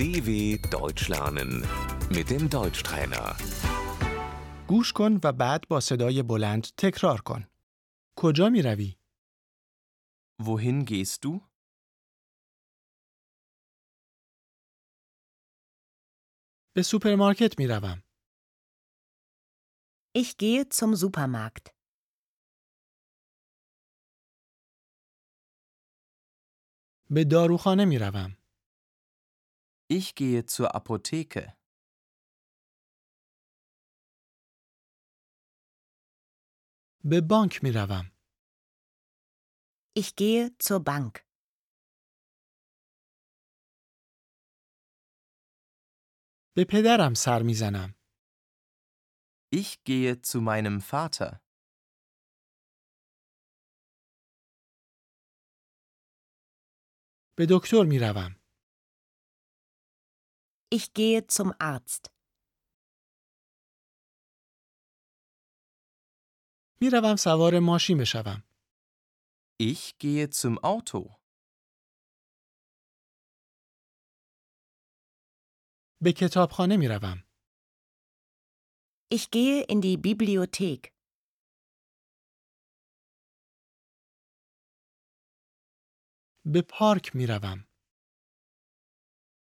DW Deutsch lernen mit dem Deutschtrainer. گوش کن و بعد با صدای بلند تکرار کن. کجا می روی؟ Wohin gehst du? به سوپرمارکت می روم. Ich gehe zum Supermarkt. به داروخانه می روم. Ich gehe zur Apotheke. به بانک می روم. Ich gehe zur Bank. به پدرم سر می زنم. Ich gehe zu meinem Vater. به دکتر می روم. Ich gehe zum Arzt. می روم سوار ماشین بشوم. Ich gehe zum Auto. به کتابخانه می روم. Ich gehe in die Bibliothek. به پارک می روم.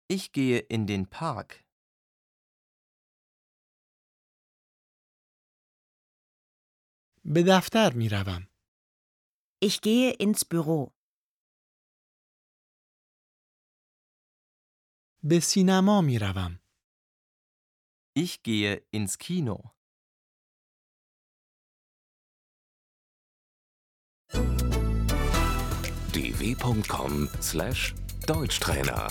Ich gehe in den Park. به دفتر می روم. Ich gehe ins Büro. به سینما می روم. Ich gehe ins Kino. dw.com/deutschtrainer